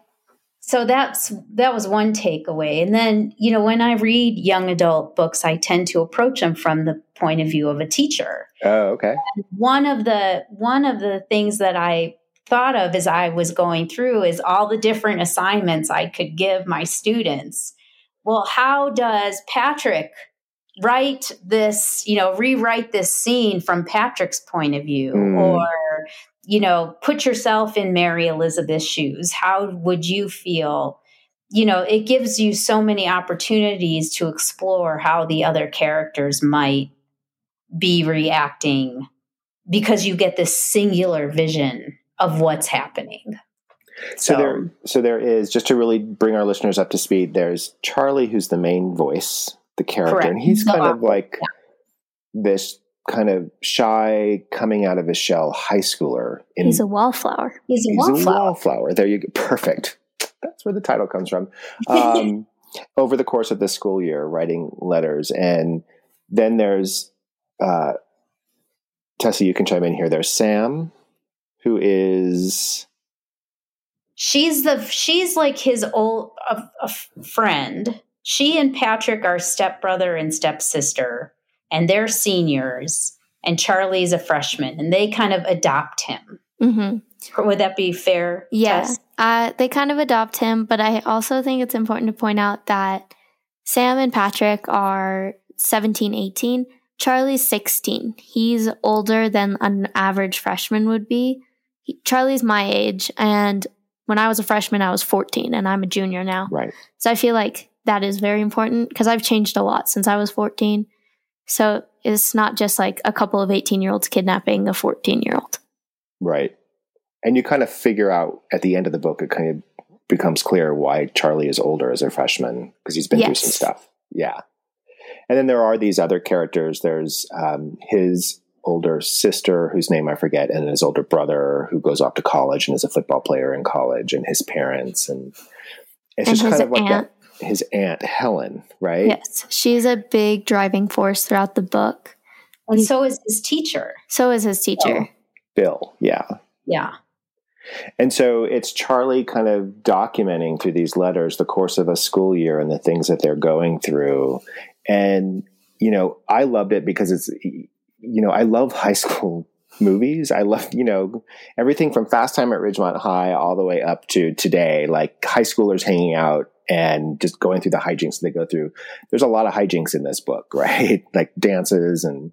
so that's, that was one takeaway. And then, you know, when I read young adult books, I tend to approach them from the point of view of a teacher Oh, okay. one of the one of the things that I thought of as I was going through is all the different assignments I could give my students. Well, how does Patrick write this, you know, rewrite this scene from Patrick's point of view Mm. or you know, put yourself in Mary Elizabeth's shoes. How would you feel? You know, it gives you so many opportunities to explore how the other characters might be reacting because you get this singular vision of what's happening. So, there, so there is just to really bring our listeners up to speed. There's Charlie, who's the main voice, the character, Correct. and he's The kind of author, like this kind of shy, coming out of his shell high schooler. In, He's a wallflower. he's a he's wallflower. a wallflower. There you go. Perfect. That's where the title comes from. Um, over the course of this school year, writing letters, and then there's uh, Tessa. You can chime in here. There's Sam, who is She's the she's like his old a, a friend. She and Patrick are stepbrother and stepsister, and they're seniors. And Charlie's a freshman, and they kind of adopt him. Mm-hmm. Would that be fair? Yeah. Uh, they kind of adopt him, but I also think it's important to point out that Sam and Patrick are 17, 18. Charlie's 16. He's older than an average freshman would be. He, Charlie's my age, and when I was a freshman, I was 14, and I'm a junior now. right. So I feel like that is very important because I've changed a lot since I was 14. So it's not just like a couple of 18 year olds kidnapping a 14 year old. Right. And you kind of figure out at the end of the book, it kind of becomes clear why Charlie is older as a freshman because he's been through some stuff. Yeah. And then there are these other characters. There's um, his older sister, whose name I forget, and his older brother who goes off to college and is a football player in college, and his parents. And it's And just kind of like aunt. that. His aunt, Helen, right? Yes. She's a big driving force throughout the book. And so is his teacher. So is his teacher. Oh, Bill. Yeah. Yeah. And so it's Charlie kind of documenting through these letters the course of a school year and the things that they're going through. And, you know, I loved it because it's, you know, I love high school movies. I love, you know, everything from Fast Time at Ridgemont High all the way up to today, like high schoolers hanging out and just going through the hijinks they go through. There's a lot of hijinks in this book, right? like dances and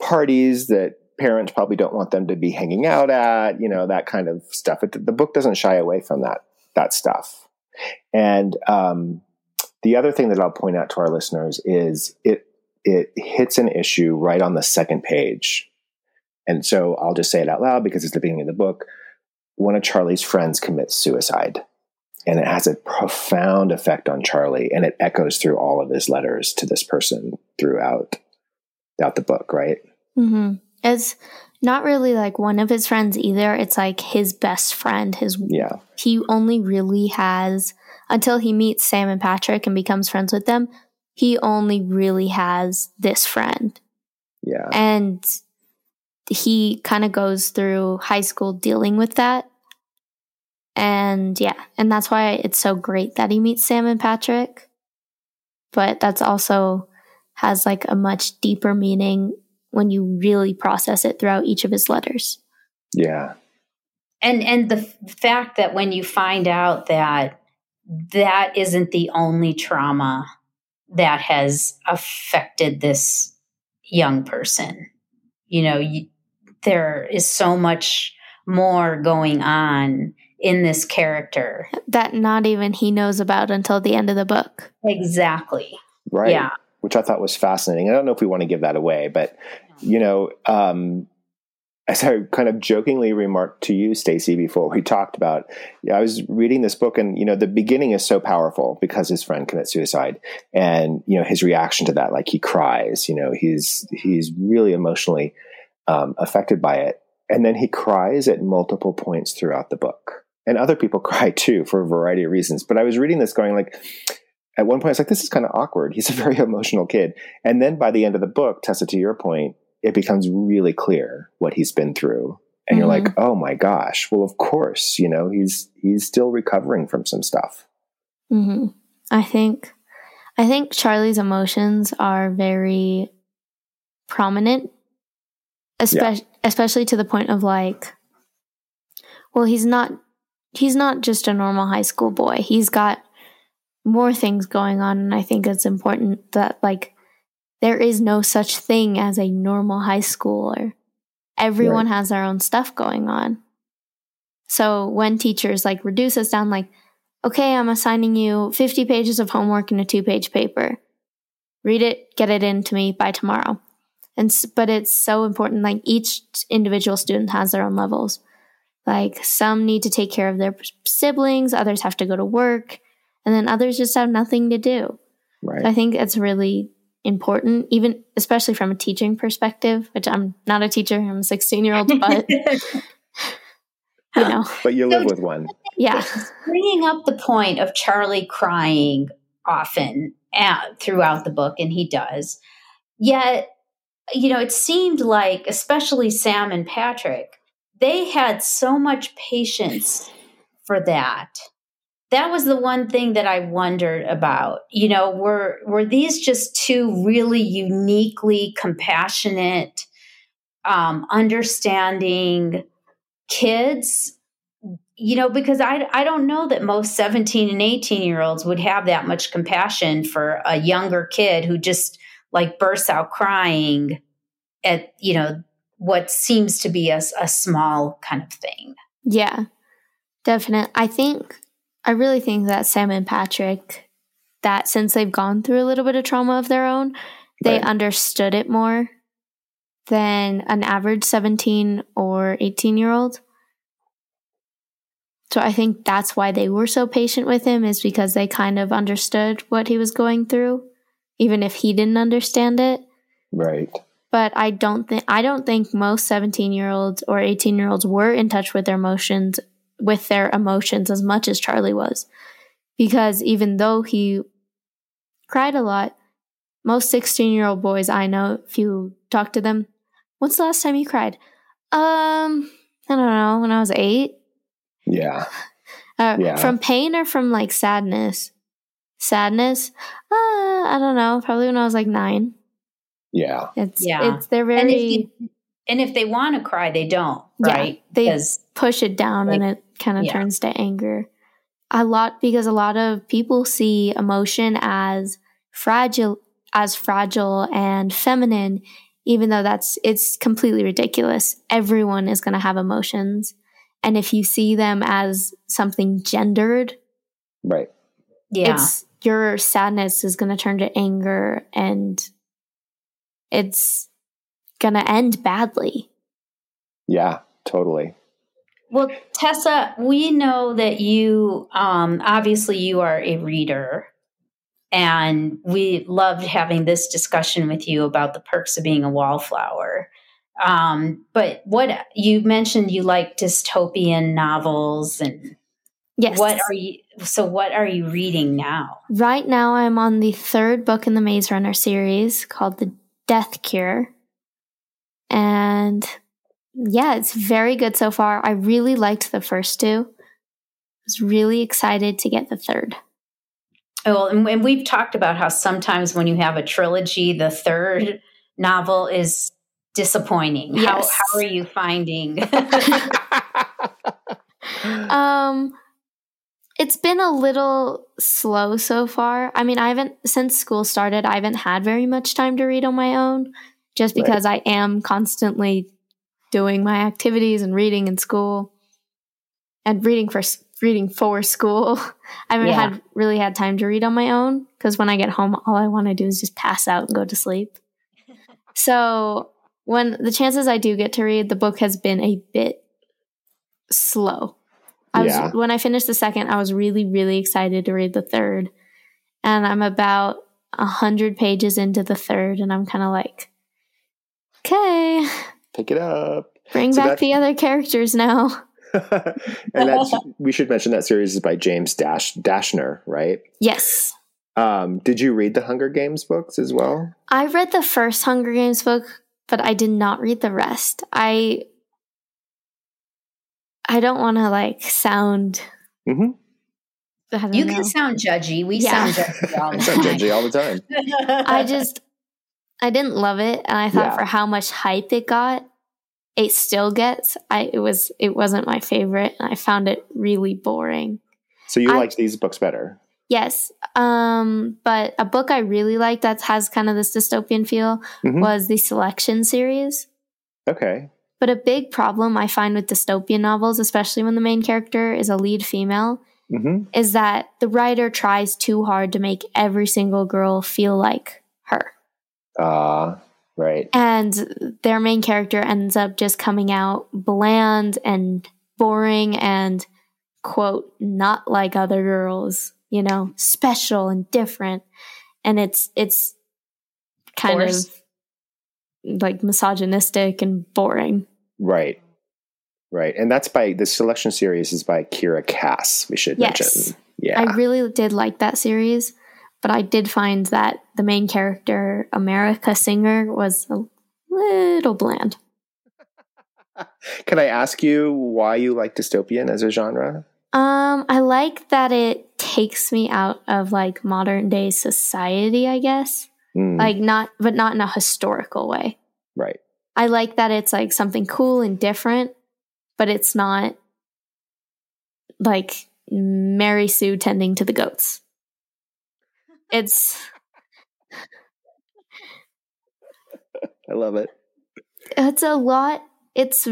parties that parents probably don't want them to be hanging out at, you know, that kind of stuff. It, the book doesn't shy away from that that stuff. And um, the other thing that I'll point out to our listeners is it it hits an issue right on the second page. And so I'll just say it out loud because it's the beginning of the book. One of Charlie's friends commits suicide. And it has a profound effect on Charlie, and it echoes through all of his letters to this person throughout, throughout the book, right? hmm It's not really like one of his friends either. It's like his best friend. His Yeah. he only really has until he meets Sam and Patrick and becomes friends with them. He only really has this friend, Yeah. and he kind of goes through high school dealing with that. And yeah, and that's why it's so great that he meets Sam and Patrick. But that's also has like a much deeper meaning when you really process it throughout each of his letters. Yeah. and and the f- fact that when you find out that that isn't the only trauma that has affected this young person you know you, there is so much more going on in this character That not even he knows about until the end of the book. exactly Right. yeah Which I thought was fascinating. I don't know if we want to give that away, but you know, um, as I kind of jokingly remarked to you, Stacy, before we talked about, I was reading this book, and you know, the beginning is so powerful because his friend commits suicide, and you know, his reaction to that, like he cries. You know, he's he's really emotionally um, affected by it, and then he cries at multiple points throughout the book, and other people cry too for a variety of reasons. But I was reading this, going like. At one point, I was like, "This is kind of awkward." He's a very emotional kid, and then by the end of the book, Tessa, to your point, it becomes really clear what he's been through and you're Mhm. like oh my gosh well of course you know he's he's still recovering from some stuff hmm I think, I think Charlie's emotions are very prominent, especially especially to the point of like, well, he's not he's not just a normal high school boy. He's got more things going on, and I think it's important that like there is no such thing as a normal high schooler. Everyone has their own stuff going on. So when teachers like reduce us down, like, okay, I'm assigning you 50 pages of homework in a two page paper. Read it, get it in to me by tomorrow. And, but it's so important. Like each individual student has their own levels. Like some need to take care of their siblings, others have to go to work, and then others just have nothing to do. right So I think it's really important, even especially from a teaching perspective, which I'm not a teacher, I'm a 16 year old, but you know, but you So- live with one yeah. bringing up the point of Charlie crying often at, throughout the book, and he does. Yet, you know, it seemed like, especially Sam and Patrick, they had so much patience for that. That was the one thing that I wondered about. You know, were were these just two really uniquely compassionate, um, understanding kids you know because i i don't know that most 17 and 18 year olds would have that much compassion for a younger kid who just like bursts out crying at you know what seems to be a, a small kind of thing Yeah, definitely. I think, I really think that Sam and Patrick, that since they've gone through a little bit of trauma of their own, they Right. understood it more than an average 17 or 18 year old. So I think that's why they were so patient with him is because they kind of understood what he was going through, even if he didn't understand it. Right. But I don't think I don't think most 17 year olds or 18 year olds were in touch with their emotions with their emotions as much as Charlie was. Because even though he cried a lot, most 16 year old boys I know, if you talk to them, when's the last time you cried? Um, I don't know, when I was eight. Yeah. Uh, Yeah. From pain or from like sadness? Sadness? Uh, I don't know. Probably when I was like nine. Yeah. It's Yeah. it's they're And if very you, and if they want to cry, they don't, Yeah, right? they- because push it down and it kind of Yeah. turns to anger. A lot because a lot of people see emotion as fragile as fragile and feminine even though that's it's completely ridiculous. Everyone is going to have emotions. And if you see them as something gendered, Right. yeah, it's your sadness is going to turn to anger and it's going to end badly. Yeah. Totally. Well, Tessa, we know that you um, obviously you are a reader, and we loved having this discussion with you about the perks of being a wallflower. Um, but what you mentioned, you like dystopian novels, and Yes. what are you? So, what are you reading now? Right now, I'm on the third book in the Maze Runner series called The Death Cure. And yeah, it's very good so far. I really liked the first two. I was really excited to get the third. Oh, and, and we've talked about how sometimes when you have a trilogy, the third novel is disappointing. How how are you finding? Um, it's been a little slow so far. I mean, I haven't, since school started, I haven't had very much time to read on my own just Right. because I am constantly doing my activities and reading in school and reading for reading for school. I haven't Yeah. had really had time to read on my own because when I get home, all I want to do is just pass out and go to sleep. so when the chances I do get to read, the book has been a bit slow. I was Yeah. when I finished the second, I was really, really excited to read the third. And I'm about a hundred pages into the third, and I'm kind of like, okay, Pick it up. bring So back that- the other characters now. and that's we should mention that series is by James Dash Dashner, right? Yes. Um, did you read the Hunger Games books as well? I read the first Hunger Games book, but I did not read the rest. I I don't want to like sound. Mhm. You know. can sound judgy. We Yeah. sound judgy all the sound time. judgy all the time. I just I didn't love it, and I thought Yeah. for how much hype it got, it still gets. I it was it wasn't my favorite, and I found it really boring. So you I- liked these books better? Yes, um, but a book I really liked that has kind of this dystopian feel Mhm. was the Selection series. Okay. But a big problem I find with dystopian novels, especially when the main character is a lead female, hmm is that the writer tries too hard to make every single girl feel like her. Uh, right. And their main character ends up just coming out bland and boring and, quote, not like other girls, you know, special and different. And it's, it's kind Force. of like misogynistic and boring. Right. Right. And that's by the selection series is by Kiera Cass, we should Yes. mention. Yeah. I really did like that series, but I did find that the main character, America Singer, was a little bland. Can I ask you why you like dystopian as a genre? Um, I like that it takes me out of like modern day society, I guess. Mm, Like not but not in a historical way. right. I like that it's like something cool and different, but it's not like Mary Sue tending to the goats. It's I love it. it's a lot it's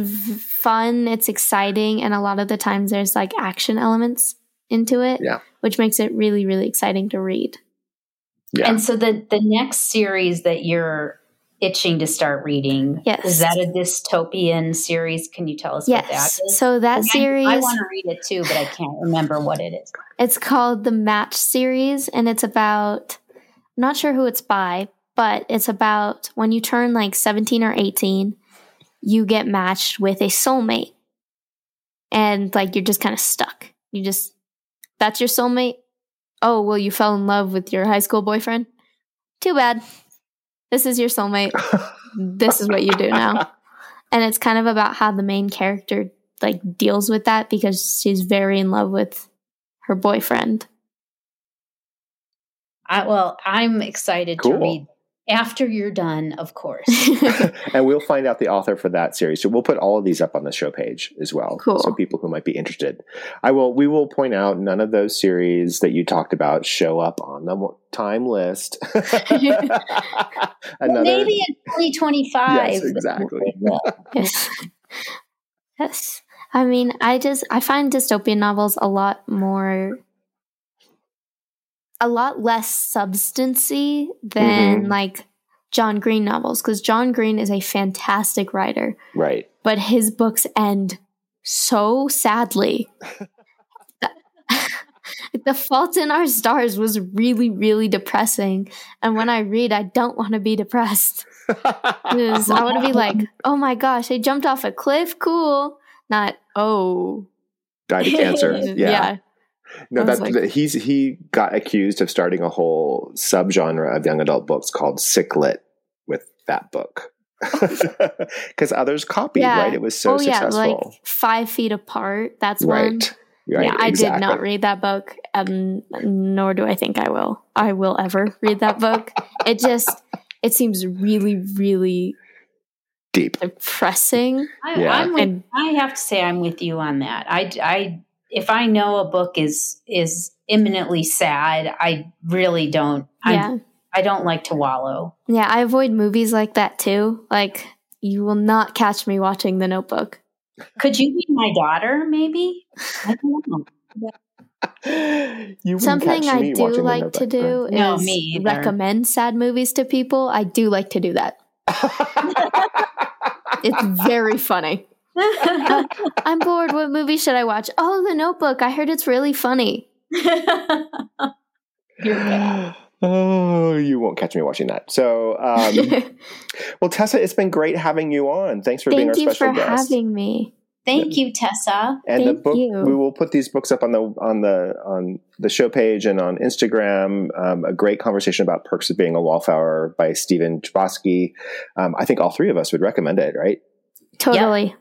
fun it's exciting and a lot of the times there's like action elements into it Yeah. which makes it really really exciting to read Yeah. And so the the next series that you're itching to start reading Yes. is that a dystopian series? Can you tell us what that Yes. So that I- series, I, want to read it too, but I can't remember what it is. it's called the Match series, and it's about. I'm not sure who it's by, but it's about when you turn like 17 or 18, you get matched with a soulmate, and like you're just kind of stuck. You just that's your soulmate. Oh well, you fell in love with your high school boyfriend. Too bad. This is your soulmate. this is what you do now. And it's kind of about how the main character like deals with that because she's very in love with her boyfriend. I, well, I'm excited Cool. to read after you're done, of course. and we'll find out the author for that series. So we'll put all of these up on the show page as well. Cool. So people who might be interested. I will we will point out none of those series that you talked about show up on the time list. Another Maybe in 2025. Yes, exactly. yes. yes. I mean, I just I find dystopian novels a lot more a lot less substancy than Mhm. like John Green novels because John Green is a fantastic writer, right. but his books end so sadly. the Fault in Our Stars was really, really depressing. And when I read, I don't want to be depressed. I want to be like, oh my gosh, I jumped off a cliff. Cool. Not, oh. Died of cancer. Yeah. Yeah. No, that, like- he's he got accused of starting a whole subgenre of young adult books called sick lit with that book. Because others copied, Yeah. right? It was so oh, yeah. successful. Like five feet apart. That's one. right. Right. yeah, I did not read that book, um, nor do I think I will. I will ever read that book. It just, it seems really, really deep. depressing. I, Yeah. I'm with, And- I have to say I'm with you on that. I, I if I know a book is is imminently sad, I really don't. I'm, yeah. I don't like to wallow. Yeah, I avoid movies like that too. Like, you will not catch me watching The Notebook. Could you be my daughter? Maybe I don't know. You wouldn't Something I do like to Notebook, do No, is me either. recommend sad movies to people. I do like to do that. It's very funny. I'm bored. What movie should I watch? Oh, The Notebook. I heard it's really funny. You're oh, you won't catch me watching that. So, um, well, Tessa, it's been great having you on. Thanks for being our special guest. Thank you for having me. Thank you, Tessa. and the book you. we will put these books up on the on the on the show page and on Instagram. Um, a great conversation about perks of being a wallflower by Stephen Chbosky. Um, I think all three of us would recommend it. Right? Totally.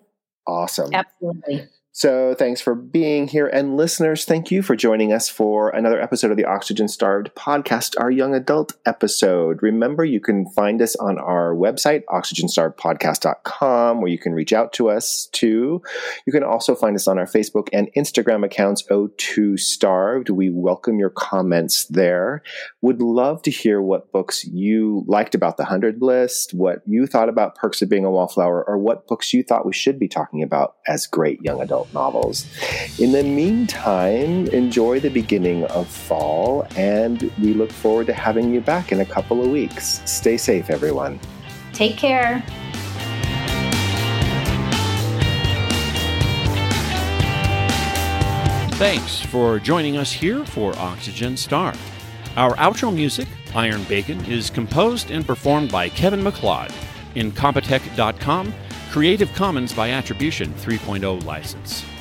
Awesome. Absolutely. So thanks for being here. And listeners, thank you for joining us for another episode of the Oxygen Starved podcast, our young adult episode. Remember, you can find us on our website, oxygenstarvedpodcast.com, where you can reach out to us too. You can also find us on our Facebook and Instagram accounts, O2 Starved. We welcome your comments there. Would love to hear what books you liked about the 100 list, what you thought about Perks of Being a Wallflower, or what books you thought we should be talking about as great young adult novels. In the meantime, enjoy the beginning of fall, and we look forward to having you back in a couple of weeks. Stay safe, everyone. Take care. Thanks for joining us here for Oxygen Star. Our outro music, Iron Bacon, is composed and performed by Kevin MacLeod. Incompetech.com, Creative Commons by Attribution 3.0 license.